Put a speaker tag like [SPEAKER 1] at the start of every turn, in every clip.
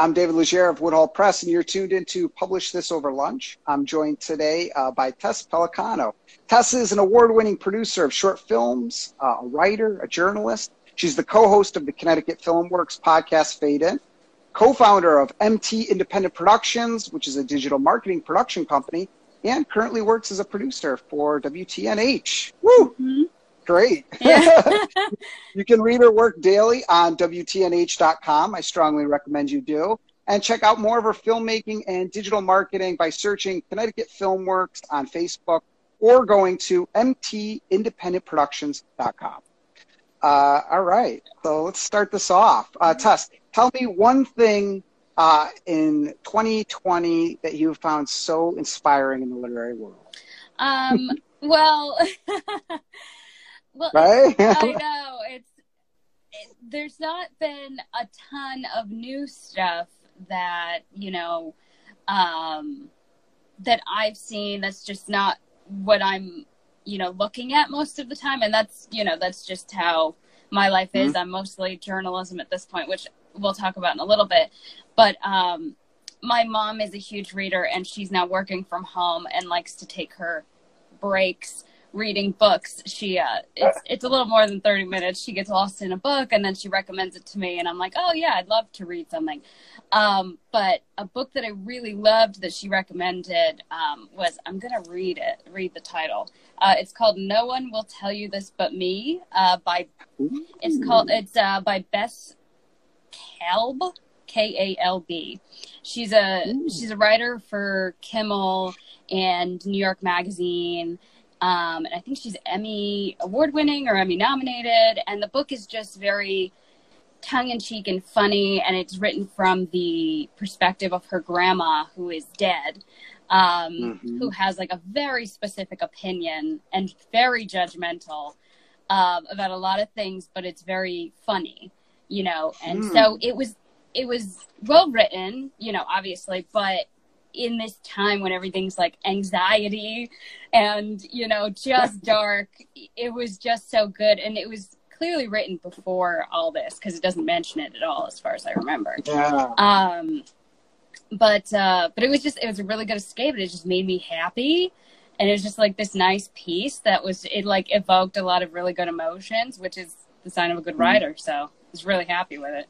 [SPEAKER 1] I'm David Legere of Woodhall Press, and you're tuned in to Publish This Over Lunch. I'm joined today uh, by Tess Pellicano. Tess is an award winning producer of short films, uh, a writer, a journalist. She's the co host of the Connecticut Filmworks podcast Fade In, co founder of MT Independent Productions, which is a digital marketing production company, and currently works as a producer for WTNH. Woo! Mm-hmm. Great. Yeah. you can read her work daily on WTNH.com. I strongly recommend you do. And check out more of her filmmaking and digital marketing by searching Connecticut Filmworks on Facebook or going to mtindependentproductions.com. Uh, all right, so let's start this off. Uh, Tess, tell me one thing uh, in 2020 that you found so inspiring in the literary world.
[SPEAKER 2] Um, well, well,
[SPEAKER 1] right?
[SPEAKER 2] I know it's it, there's not been a ton of new stuff that you know um, that I've seen. That's just not what I'm you know looking at most of the time, and that's you know that's just how my life is. Mm-hmm. I'm mostly journalism at this point, which we'll talk about in a little bit. But um, my mom is a huge reader, and she's now working from home and likes to take her breaks reading books. She uh, it's it's a little more than thirty minutes. She gets lost in a book and then she recommends it to me, and I'm like, oh yeah, I'd love to read something. Um, but a book that I really loved that she recommended um, was I'm gonna read it. Read the title. Uh, it's called No One Will Tell You This But Me. Uh, by it's called it's uh, by Bess Kalb. K A L B. She's a Ooh. she's a writer for Kimmel and New York Magazine. Um, and I think she's Emmy award winning or Emmy nominated. And the book is just very tongue in cheek and funny. And it's written from the perspective of her grandma, who is dead, um, mm-hmm. who has like a very specific opinion and very judgmental uh, about a lot of things, but it's very funny, you know. And mm. so it was, it was well written, you know, obviously, but in this time when everything's like anxiety and you know just dark it was just so good. And it was clearly written before all this because it doesn't mention it at all as far as i remember.
[SPEAKER 1] Yeah.
[SPEAKER 2] um but uh but it was just it was a really good escape and it just made me happy. And it was just like this nice piece that was it like evoked a lot of really good emotions which is the sign of a good mm-hmm. writer. So i was really happy with it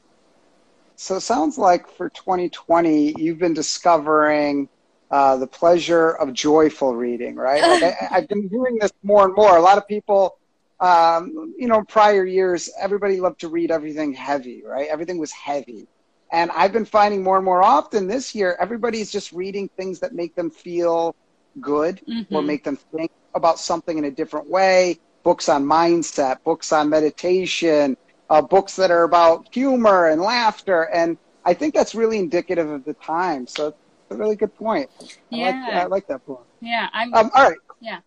[SPEAKER 1] so it sounds like for 2020, you've been discovering uh, the pleasure of joyful reading, right? Like I, have been hearing this more and more. A lot of people, um, you know, prior years, everybody loved to read everything heavy, right? Everything was heavy. And I've been finding more and more often this year, everybody's just reading things that make them feel good mm-hmm. or make them think about something in a different way. Books on mindset, books on meditation, uh, books that are about humor and laughter. And I think that's really indicative of the time. So it's a really good point.
[SPEAKER 2] Yeah.
[SPEAKER 1] I like, I like that point.
[SPEAKER 2] Yeah. I'm,
[SPEAKER 1] um, all right.
[SPEAKER 2] Yeah.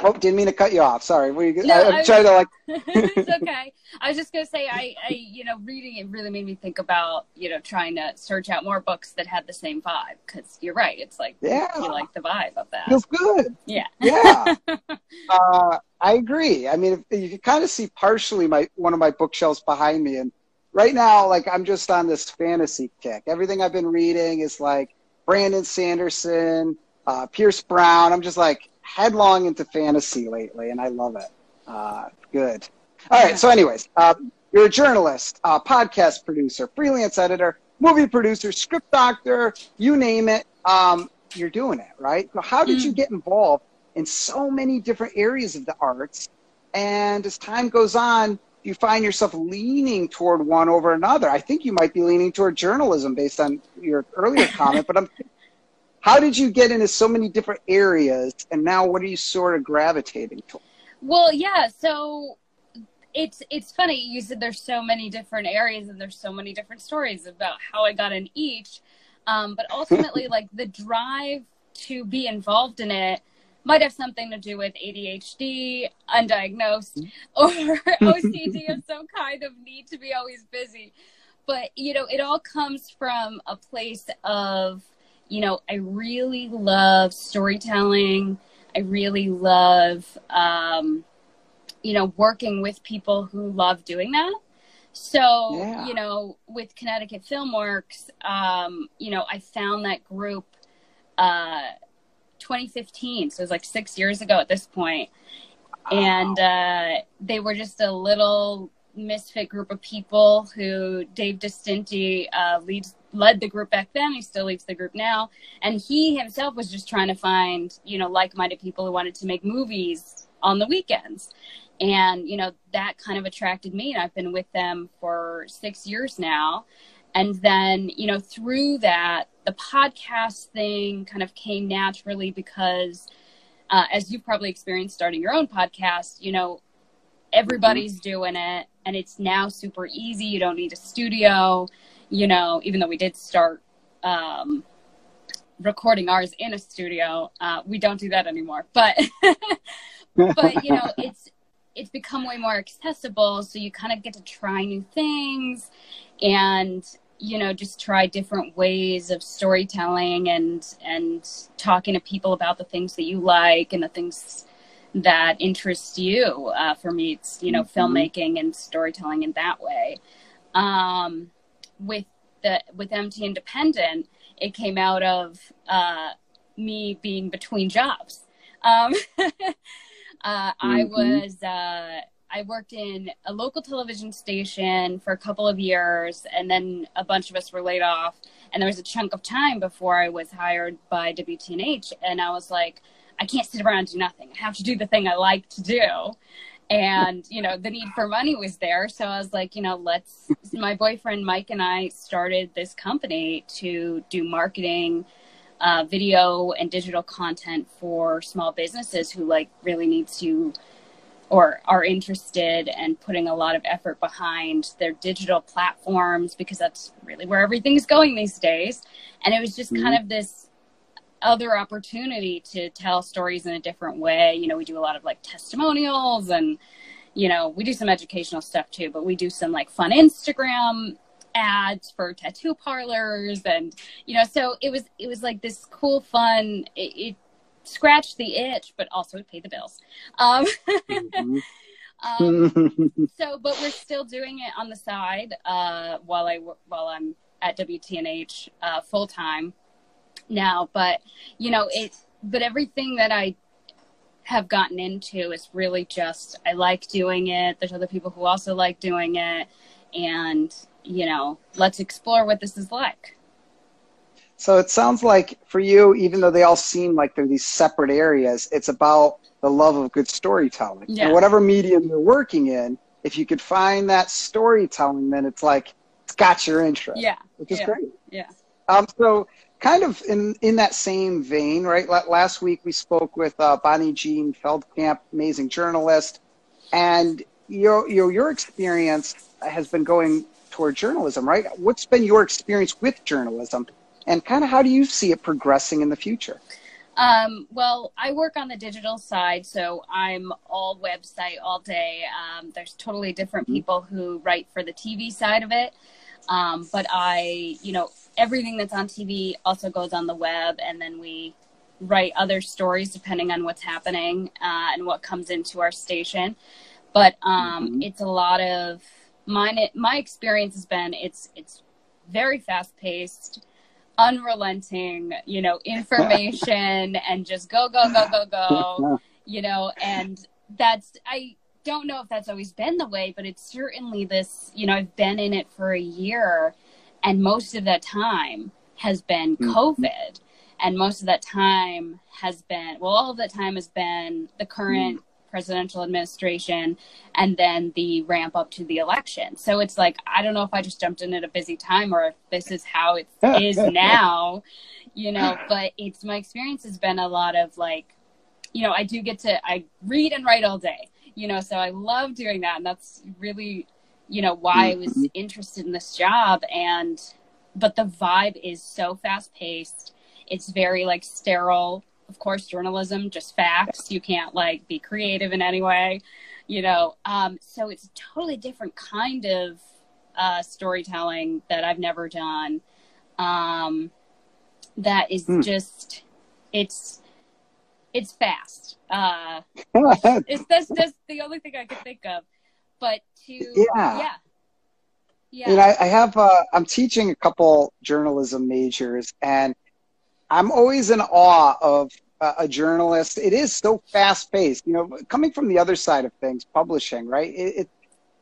[SPEAKER 1] Oh, didn't mean to cut you off. Sorry. Were you,
[SPEAKER 2] no,
[SPEAKER 1] I, am trying to like.
[SPEAKER 2] it's okay. I was just gonna say, I, I, you know, reading it really made me think about, you know, trying to search out more books that had the same vibe. Because you're right, it's like,
[SPEAKER 1] yeah,
[SPEAKER 2] you like the vibe of that.
[SPEAKER 1] Feels good.
[SPEAKER 2] Yeah.
[SPEAKER 1] Yeah. uh, I agree. I mean, you can kind of see partially my one of my bookshelves behind me, and right now, like I'm just on this fantasy kick. Everything I've been reading is like Brandon Sanderson, uh, Pierce Brown. I'm just like headlong into fantasy lately, and I love it. Uh, good. All right. So, anyways, uh, you're a journalist, uh, podcast producer, freelance editor, movie producer, script doctor, you name it. Um, you're doing it, right? So, how did mm. you get involved in so many different areas of the arts? And as time goes on, you find yourself leaning toward one over another. I think you might be leaning toward journalism based on your earlier comment, but I'm how did you get into so many different areas and now what are you sort of gravitating to?
[SPEAKER 2] well yeah so it's it's funny you said there's so many different areas and there's so many different stories about how i got in each um, but ultimately like the drive to be involved in it might have something to do with adhd undiagnosed or ocd of some kind of need to be always busy but you know it all comes from a place of you know, I really love storytelling. I really love, um, you know, working with people who love doing that. So,
[SPEAKER 1] Yeah.
[SPEAKER 2] you know, with Connecticut Filmworks, um, you know, I found that group uh 2015. So it was like 6 years ago at this point. And uh they were just a little misfit group of people who Dave Distinti uh leads led the group back then. He still leads the group now. And he himself was just trying to find, you know, like-minded people who wanted to make movies on the weekends and you know that kind of attracted me and i've been with them for six years now and then you know through that the podcast thing kind of came naturally because uh, as you've probably experienced starting your own podcast you know everybody's doing it and it's now super easy you don't need a studio you know even though we did start um, recording ours in a studio uh, we don't do that anymore. But but you know it's it's become way more accessible so you kind of get to try new things and you know just try different ways of storytelling and and talking to people about the things that you like and the things that interest you. Uh, for me it's you know
[SPEAKER 1] Mhm.
[SPEAKER 2] filmmaking and storytelling in that way. Um, with the with mt independent it came out of uh, me being between jobs um, uh, I
[SPEAKER 1] Mhm.
[SPEAKER 2] was uh, I worked in a local television station for a couple of years, and then a bunch of us were laid off. And there was a chunk of time before I was hired by WTNH, and I was like, I can't sit around and do nothing. I have to do the thing I like to do. And you know, the need for money was there, so I was like, you know, let's. My boyfriend Mike and I started this company to do marketing uh, video and digital content for small businesses who like really need to or are interested and putting a lot of effort behind their digital platforms because that's really where everything's going these days and it was just kind of this other opportunity to tell stories in a different way. You know we do a lot of like testimonials and you know we do some educational stuff too but we do some like fun instagram ads for tattoo parlors and you know so it was it was like this cool fun it, it scratched the itch but also it paid the bills. Um,
[SPEAKER 1] Mhm.
[SPEAKER 2] um so but we're still doing it on the side uh while i while i'm at wtnh uh full time now but you know it but everything that i have gotten into is really just i like doing it there's other people who also like doing it and you know let's explore what this is like
[SPEAKER 1] So it sounds like for you, even though they all seem like they're these separate areas, it's about the love of good storytelling.
[SPEAKER 2] Yeah.
[SPEAKER 1] And whatever medium you're working in, if you could find that storytelling, then it's like it's got your interest,
[SPEAKER 2] yeah
[SPEAKER 1] which is
[SPEAKER 2] yeah.
[SPEAKER 1] great.
[SPEAKER 2] yeah
[SPEAKER 1] Um, so kind of in, in that same vein, right? Last week we spoke with uh, Bonnie Jean Feldkamp, amazing journalist, and your, your your experience has been going toward journalism, right? What's been your experience with journalism, and kind of how do you see it progressing in the future?
[SPEAKER 2] Um, well, I work on the digital side, so I'm all website all day. Um, there's totally different
[SPEAKER 1] Mhm.
[SPEAKER 2] people who write for the TV side of it. Um, but I, you know, everything that's on TV also goes on the web, and then we write other stories depending on what's happening uh, and what comes into our station. But um,
[SPEAKER 1] Mhm.
[SPEAKER 2] it's a lot of mine. My experience has been it's it's very fast paced unrelenting, you know, information and just go, go, go, go, go, you know, and that's, I don't know if that's always been the way, but it's certainly this, you know, I've been in it for a year and most of that time has been
[SPEAKER 1] Mhm.
[SPEAKER 2] COVID. And most of that time has been, well, all of that time has been the current presidential administration and then the ramp up to the election. So it's like I don't know if I just jumped in at a busy time or if this is how it is now, you know, but it's my experience has been a lot of like you know, I do get to I read and write all day. You know, so I love doing that and that's really you know why I was
[SPEAKER 1] Mhm.
[SPEAKER 2] interested in this job and but the vibe is so fast paced. It's very like sterile of course journalism just facts you can't like be creative in any way you know um, so it's a totally different kind of uh, storytelling that i've never done um, that is
[SPEAKER 1] Hmm.
[SPEAKER 2] just it's it's fast uh, it's that's that's the only thing i could think of but to
[SPEAKER 1] Yeah.
[SPEAKER 2] yeah Yeah.
[SPEAKER 1] Know, I, I have, uh, I'm teaching a couple journalism majors, and I'm always in awe of uh, a journalist. It is so fast paced. You know, coming from the other side of things, publishing, right? It, it,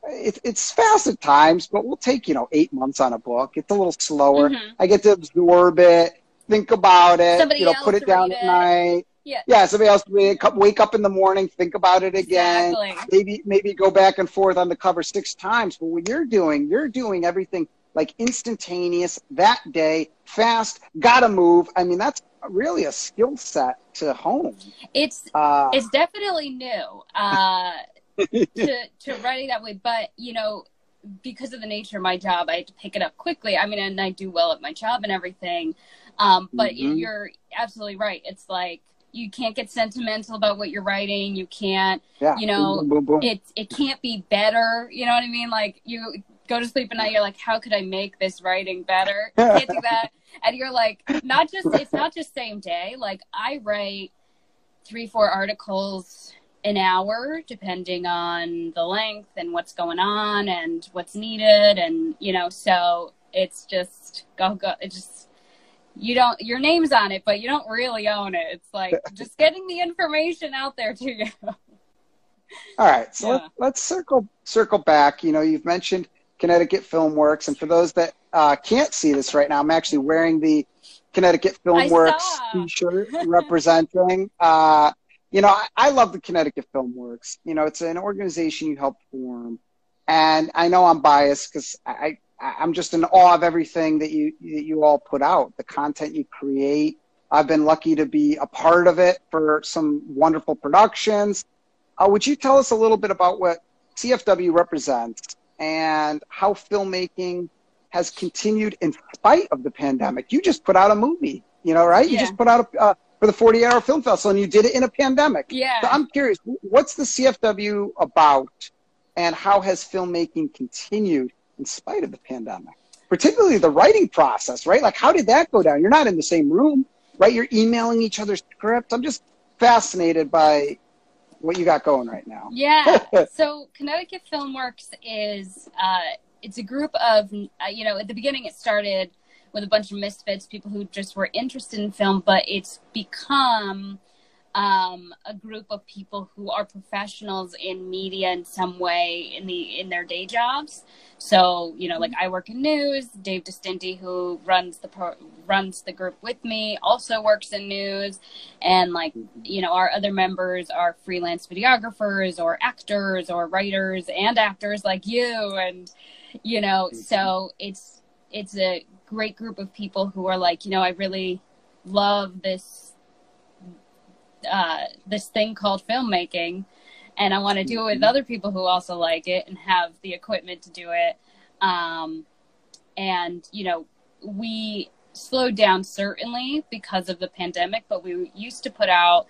[SPEAKER 1] it, it's fast at times, but we'll take, you know, eight months on a book. It's a little slower.
[SPEAKER 2] Mhm.
[SPEAKER 1] I get to absorb it, think about it,
[SPEAKER 2] Somebody
[SPEAKER 1] you know, put it down at night.
[SPEAKER 2] Yeah.
[SPEAKER 1] Yeah, somebody else wake up, wake up in the morning, think about it again.
[SPEAKER 2] Exactly.
[SPEAKER 1] Maybe maybe go back and forth on the cover six times. But what you're doing, you're doing everything like instantaneous that day, fast, gotta move. I mean, that's really a skill set to hone.
[SPEAKER 2] It's
[SPEAKER 1] Uh,
[SPEAKER 2] it's definitely new uh, to to writing that way, but you know, because of the nature of my job, I had to pick it up quickly. I mean, and I do well at my job and everything. Um, but
[SPEAKER 1] Mhm.
[SPEAKER 2] you're absolutely right. It's like you can't get sentimental about what you're writing. You can't.
[SPEAKER 1] yeah,
[SPEAKER 2] you know,
[SPEAKER 1] boom, boom, boom.
[SPEAKER 2] It it can't be better. You know what I mean? Like you go to sleep at night, you're like, how could I make this writing better? You can't do that. And you're like, not just it's not just same day. Like I write three, four articles an hour, depending on the length and what's going on and what's needed, and you know, so it's just go go. It just you don't your name's on it, but you don't really own it. It's like just getting the information out there to you.
[SPEAKER 1] All right, so
[SPEAKER 2] Yeah.
[SPEAKER 1] let, let's circle circle back. You know, you've mentioned Connecticut Film Works, and for those that uh, can't see this right now, I'm actually wearing the Connecticut Film Works. T-shirt representing. Uh, you know, I, I love the Connecticut Film Works. You know, it's an organization you helped form, and I know I'm biased because I, I I'm just in awe of everything that you that you all put out, the content you create. I've been lucky to be a part of it for some wonderful productions. Uh, would you tell us a little bit about what CFW represents and how filmmaking has continued in spite of the pandemic? You just put out a movie, you know, right? You just put out a, uh, for the 48 Hour Film Festival, and you did it in a pandemic.
[SPEAKER 2] Yeah.
[SPEAKER 1] So I'm curious, what's the CFW about, and how has filmmaking continued in spite of the pandemic? Particularly the writing process, right? Like, how did that go down? You're not in the same room, right? You're emailing each other's scripts. I'm just fascinated by what you got going right now.
[SPEAKER 2] Yeah. so Connecticut Filmworks is uh, it's a group of uh, you know at the beginning it started with a bunch of misfits, people who just were interested in film, but it's become um, a group of people who are professionals in media in some way in the in their day jobs. So you know, like mm-hmm. I work in news. Dave Distinti, who runs the pro- runs the group with me, also works in news, and like mm-hmm. you know, our other members are freelance videographers or actors or writers and actors like you, and you know, mm-hmm. so it's it's a great group of people who are like, you know, I really love this uh, this thing called filmmaking, and I want to do it with other people who also like it and have the equipment to do it. Um, and you know, we slowed down certainly because of the pandemic, but we used to put out.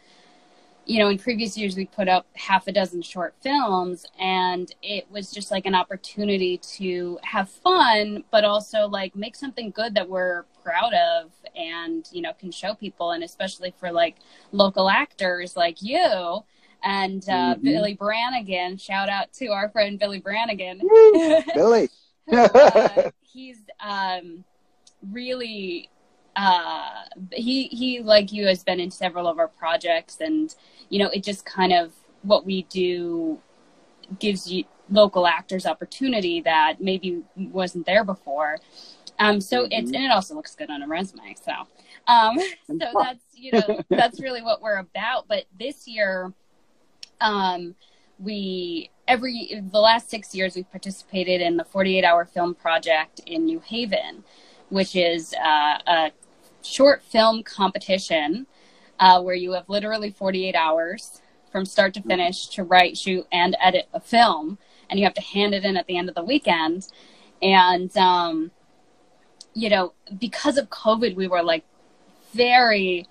[SPEAKER 2] You know, in previous years, we put up half a dozen short films, and it was just like an opportunity to have fun, but also like make something good that we're proud of and, you know, can show people. And especially for like local actors like you and uh,
[SPEAKER 1] Mhm.
[SPEAKER 2] Billy Brannigan. Shout out to our friend Billy Brannigan.
[SPEAKER 1] Billy.
[SPEAKER 2] Uh, he's um, really uh, he he like you has been in several of our projects, and you know it just kind of what we do gives you local actors opportunity that maybe wasn't there before. Um, so it's
[SPEAKER 1] Mhm.
[SPEAKER 2] and it also looks good on a resume. So um, so that's you know that's really what we're about. But this year, um, we every the last six years we've participated in the 48 hour film project in New Haven, which is uh, a short film competition uh, where you have literally 48 hours from start to finish to write, shoot, and edit a film, and you have to hand it in at the end of the weekend. And um, you know, because of COVID, we were like very.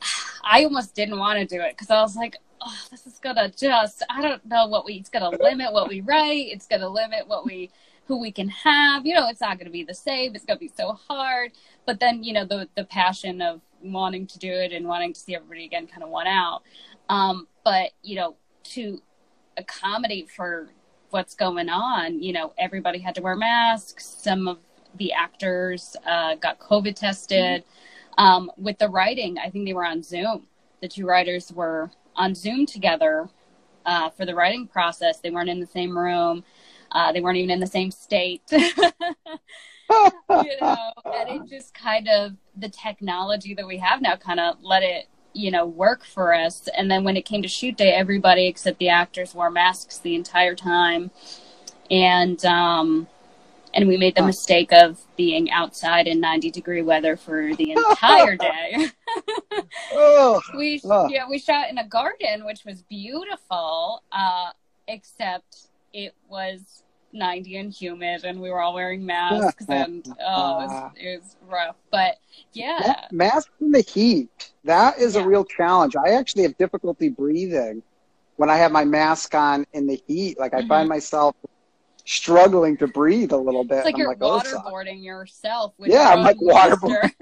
[SPEAKER 2] I almost didn't want to do it because I was like, oh, this is gonna just I don't know what we it's gonna limit what we write, it's gonna limit what we who we can have. You know, it's not gonna be the same, it's gonna be so hard. But then, you know, the the passion of wanting to do it and wanting to see everybody again kind of won out. Um, but, you know, to accommodate for what's going on. You know, everybody had to wear masks. Some of the actors uh, got COVID tested. Um, with the writing, I think they were on Zoom. The two writers were on Zoom together uh, for the writing process. They weren't in the same room. Uh, they weren't even in the same state. you know, and it just kind of the technology that we have now kind of let it you know work for us and then when it came to shoot day everybody except the actors wore masks the entire time and um and we made the mistake of being outside in 90 degree weather for the entire day.
[SPEAKER 1] Oh,
[SPEAKER 2] we
[SPEAKER 1] oh.
[SPEAKER 2] yeah we shot in a garden which was beautiful uh except it was 90 and humid and we were all wearing masks and oh it was, it was rough. But yeah.
[SPEAKER 1] Masks in the heat that is
[SPEAKER 2] Yeah.
[SPEAKER 1] a real challenge. I actually have difficulty breathing when i have my mask on in the heat. Like i
[SPEAKER 2] Mhm.
[SPEAKER 1] find myself struggling to breathe a little bit.
[SPEAKER 2] It's like
[SPEAKER 1] I'm
[SPEAKER 2] you're
[SPEAKER 1] like, oh,
[SPEAKER 2] waterboarding yourself with
[SPEAKER 1] Yeah, I'm like waterboarding.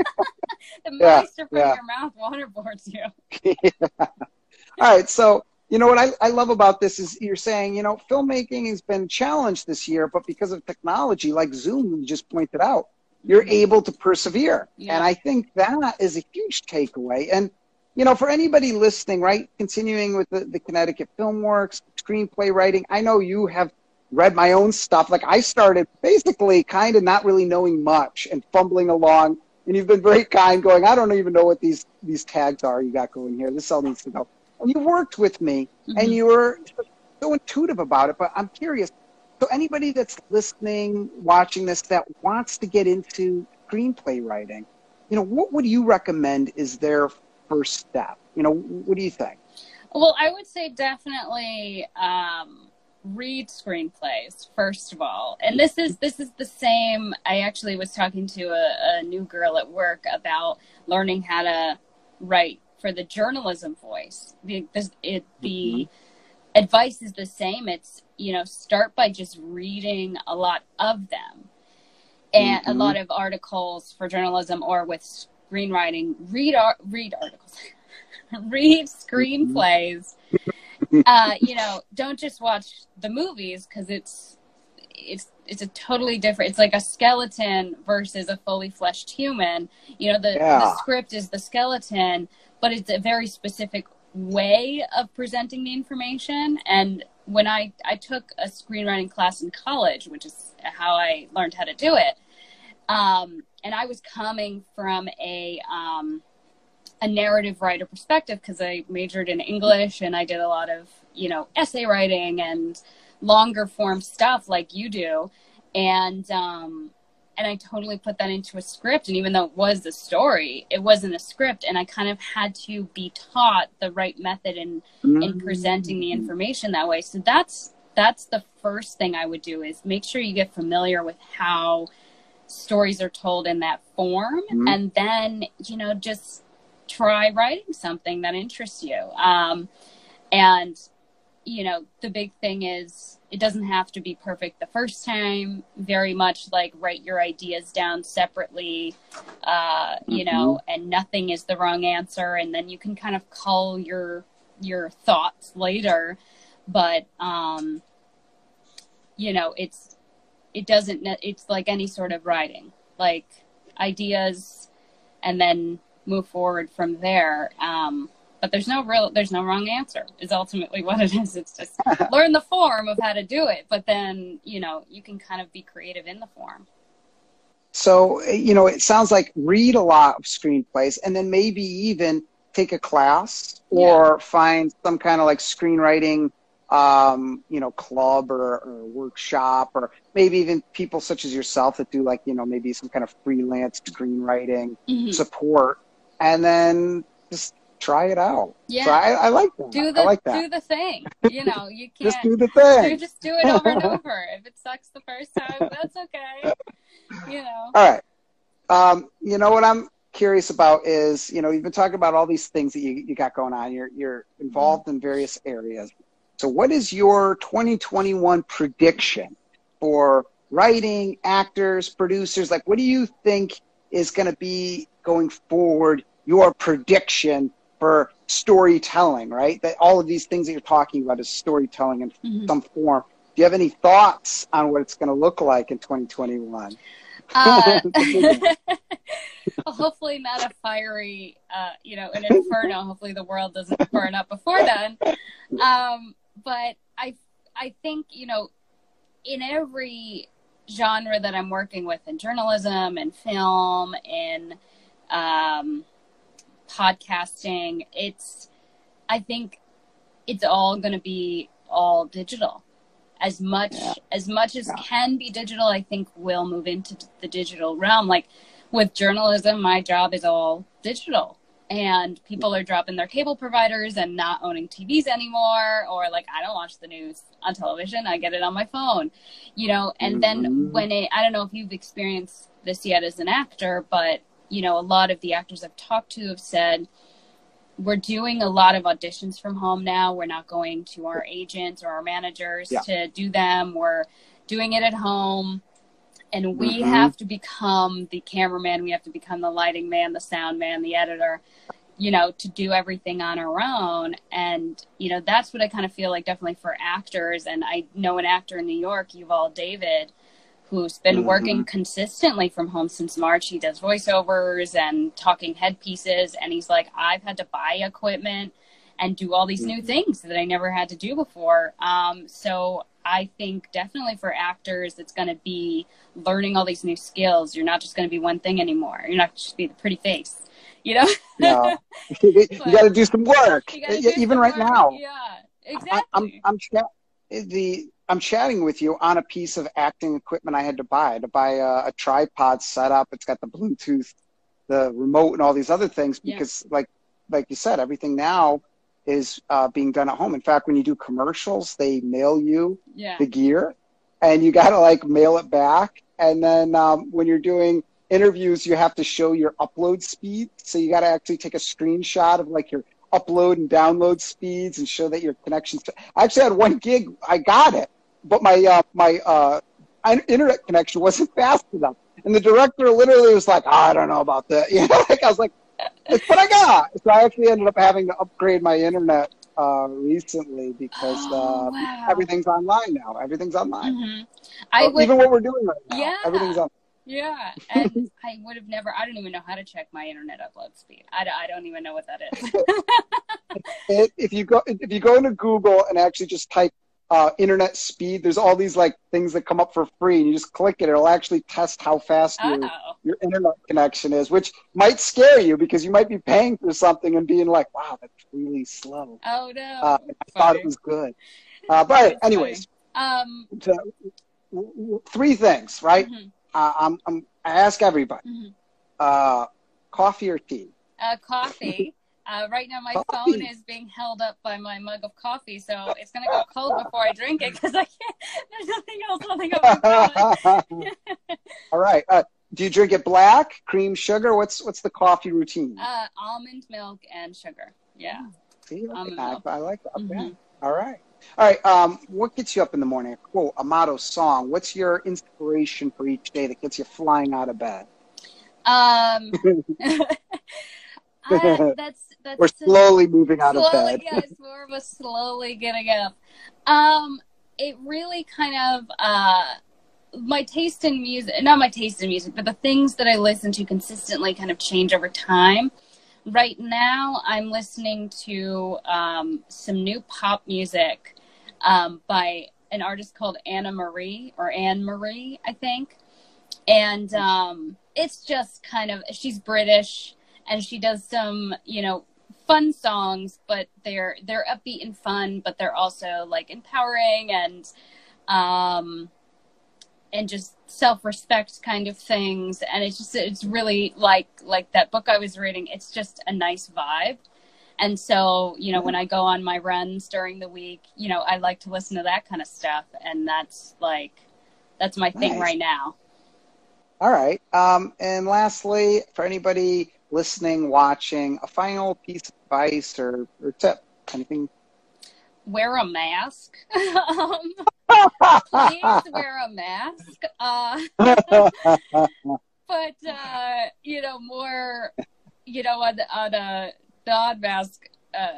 [SPEAKER 2] the
[SPEAKER 1] Yeah,
[SPEAKER 2] moisture from
[SPEAKER 1] yeah.
[SPEAKER 2] your mouth waterboards you.
[SPEAKER 1] All right so you know what I, I love about this is you're saying you know filmmaking has been challenged this year but because of technology like zoom you just pointed out you're mm-hmm. able to persevere.
[SPEAKER 2] Yeah.
[SPEAKER 1] and i think that is a huge takeaway. And you know for anybody listening right continuing with the, the connecticut filmworks screenplay writing i know you have read my own stuff. Like i started basically kind of not really knowing much and fumbling along. And you've been very kind going i don't even know what these these tags are you got going here. This all needs to go. And you worked with me and
[SPEAKER 2] Mhm.
[SPEAKER 1] you were so intuitive about it but i'm curious so anybody that's listening watching this that wants to get into screenplay writing you know what would you recommend is their first step? You know what do you think?
[SPEAKER 2] Well, I would say definitely um, read screenplays first of all, and this is this is the same. I actually was talking to a, a new girl at work about learning how to write for the journalism voice. The this, it, the advice is the same. It's you know start by just reading a lot of them, and a
[SPEAKER 1] Mhm.
[SPEAKER 2] lot of articles for journalism or with screenwriting. Read ar- read articles. read screenplays. Uh, you know, don't just watch the movies because it's it's it's a totally different. It's like a skeleton versus a fully fleshed human. You know, the, the script is the skeleton, but it's a very specific way of presenting the information. And when I I took a screenwriting class in college, which is how I learned how to do it, um, and I was coming from a um, a narrative writer perspective because I majored in English and I did a lot of you know essay writing and longer form stuff like you do, and um, and I totally put that into a script. And even though it was a story, it wasn't a script, and I kind of had to be taught the right method in in presenting the information that way. So that's that's the first thing I would do is make sure you get familiar with how stories are told in that form
[SPEAKER 1] Mhm.
[SPEAKER 2] and then you know just try writing something that interests you. Um, and you know the big thing is it doesn't have to be perfect the first time very much like write your ideas down separately uh, you know and nothing is the wrong answer. And then you can kind of cull your your thoughts later. But um you know it's it doesn't it's like any sort of writing like ideas and then move forward from there. Um but there's no real there's no wrong answer is ultimately what it is. It's just learn the form of how to do it but then you know you can kind of be creative in the form.
[SPEAKER 1] So, you know, it sounds like read a lot of screenplays and then maybe even take a class or find some kind of like screenwriting, um, you know, club or, or workshop or maybe even people such as yourself that do like, you know, maybe some kind of freelance screenwriting
[SPEAKER 2] Mhm.
[SPEAKER 1] support and then just try it out.
[SPEAKER 2] yeah
[SPEAKER 1] So I, I like that.
[SPEAKER 2] do the
[SPEAKER 1] I like that.
[SPEAKER 2] do the thing you know you can't
[SPEAKER 1] just do the thing.
[SPEAKER 2] just do it over and over if it sucks the first time that's okay you know
[SPEAKER 1] All right. Um, you know what I'm curious about is, you know, you've been talking about all these things that you, you got going on. You're you're involved in various areas. So what is your 2021 prediction for writing, actors, producers? Like what do you think is going to be going forward your prediction for storytelling, right? That all of these things that you're talking about is storytelling in
[SPEAKER 2] Mhm.
[SPEAKER 1] some form. Do you have any thoughts on what it's going to look like in 2021?
[SPEAKER 2] Uh, well, hopefully not a fiery, uh, you know, an inferno. hopefully the world doesn't burn up before then. Um, but I, I think you know, in every genre that I'm working with in journalism and film and um, podcasting, it's I think it's all going to be all digital. As much yeah. as much as yeah. can be digital, I think will move into the digital realm. Like with journalism, my job is all digital and people are dropping their cable providers and not owning TVs anymore or like I don't watch the news on television I get it on my phone you know and mm-hmm. then when it I don't know if you've experienced this yet as an actor but you know a lot of the actors I've talked to have said we're doing a lot of auditions from home now. We're not going to our agents or our managers yeah. to do them. We're doing it at home. And we mm-hmm. have to become the cameraman. We have to become the lighting man the sound man the editor you know to do everything on our own. And you know that's what i kind of feel like definitely for actors. And i know an actor in new york yuval david who's been mm-hmm. working consistently from home since march he does voiceovers and talking headpieces and he's like i've had to buy equipment and do all these mm-hmm. new things that i never had to do before um, so I think definitely for actors, it's going to be learning all these new skills. You're not just going to be one thing anymore. You're not just be the pretty face, you know?
[SPEAKER 1] no, you got to do some work. Even right
[SPEAKER 2] work.
[SPEAKER 1] now.
[SPEAKER 2] Yeah, exactly.
[SPEAKER 1] I, am I'm, I'm the I'm chatting with you on a piece of acting equipment I had to buy. to buy a, a tripod setup. It's got the Bluetooth, the remote, and all these other things because, yeah. like like you said, everything now is uh, being done at home. In fact, when you do commercials, they mail you
[SPEAKER 2] yeah.
[SPEAKER 1] the gear, and you got to like mail it back. And then um, when you're doing interviews, you have to show your upload speed. So you got to actually take a screenshot of like your upload and download speeds and show that your connections. I actually had one gig, I got it, but my uh, my uh, internet connection wasn't fast enough. And the director literally was like, "I don't know about that." You know, like I was like, it's what I got. So I actually ended up having to upgrade my internet uh, recently because oh, uh, wow. everything's online now. Everything's online. Mm-hmm. I so would, even what we're doing right now. Yeah. Everything's on.
[SPEAKER 2] Yeah, and I would have never. I don't even know how to check my internet upload speed. I, I don't even know what that
[SPEAKER 1] is. if you go if you go into Google and actually just type uh, internet speed. There's all these like things that come up for free, and you just click it. It'll actually test how fast your, your internet connection is, which might scare you because you might be paying for something and being like, "Wow, that's really slow."
[SPEAKER 2] Oh no!
[SPEAKER 1] Uh, I thought it was good. Uh, but anyways,
[SPEAKER 2] um,
[SPEAKER 1] three things, right? Mm-hmm. Uh, I'm, I'm, i ask everybody: mm-hmm. Uh, coffee or tea?
[SPEAKER 2] Uh, coffee. Uh, right now, my coffee. phone is being held up by my mug of coffee, so it's gonna go cold before I drink it because I can't. There's nothing else holding up my.
[SPEAKER 1] All right. Uh, do you drink it black, cream, sugar? What's what's the coffee routine?
[SPEAKER 2] Uh, almond milk and sugar. Yeah.
[SPEAKER 1] See, almond I. I like that. Mm-hmm. All right. All right. Um, what gets you up in the morning? A quote, a motto, song. What's your inspiration for each day that gets you flying out of bed?
[SPEAKER 2] Um, I, that's that's
[SPEAKER 1] we're slowly moving out
[SPEAKER 2] slowly,
[SPEAKER 1] of bed.
[SPEAKER 2] it's more of a slowly getting up. Um, it really kind of uh, my taste in music, not my taste in music, but the things that I listen to consistently kind of change over time. Right now, I'm listening to um, some new pop music um, by an artist called Anna Marie or Anne Marie, I think. And um, it's just kind of, she's British and she does some, you know, fun songs, but they're they're upbeat and fun, but they're also like empowering and um and just self-respect kind of things. And it's just it's really like like that book I was reading it's just a nice vibe. And so you know when I go on my runs during the week you know I like to listen to that kind of stuff. And that's like that's my thing right now.
[SPEAKER 1] All right. Um and lastly for anybody listening, watching, a final piece of advice or, or tip? Anything?
[SPEAKER 2] Wear a mask. um, please wear a mask. Uh, but uh, you know, more, you know, on, on a non-mask uh,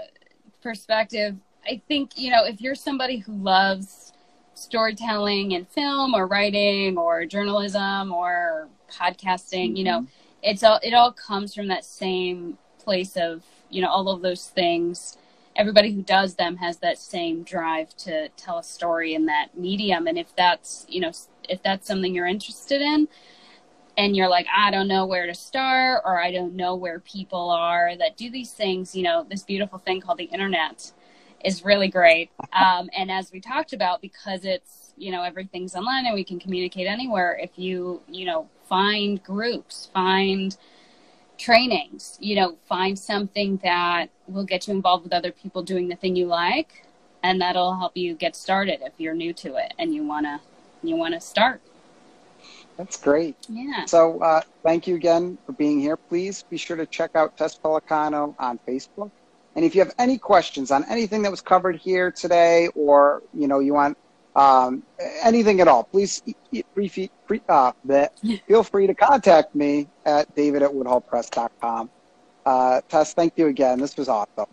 [SPEAKER 2] perspective, I think you know if you're somebody who loves storytelling in film or writing or journalism or podcasting, mm-hmm. you know, mm-hmm. It's all it all comes from that same place of, you know, all of those things. Everybody who does them has that same drive to tell a story in that medium. And if that's, you know, if that's something you're interested in, and you're like, I don't know where to start, or I don't know where people are that do these things, you know, this beautiful thing called the internet is really great. Um, and as we talked about, because it's, you know, everything's online and we can communicate anywhere, if you, you know, find groups, find trainings, you know, find something that will get you involved with other people doing the thing you like, and that'll help you get started if you're new to it and you want to, you want to start.
[SPEAKER 1] That's great.
[SPEAKER 2] Yeah.
[SPEAKER 1] So uh, thank you again for being here. Please be sure to check out Tess Pellicano on Facebook. And if you have any questions on anything that was covered here today, or you know you want um, anything at all, please free, free, uh, feel free to contact me at david at woodhallpress.com. Uh, Tess, thank you again. This was awesome.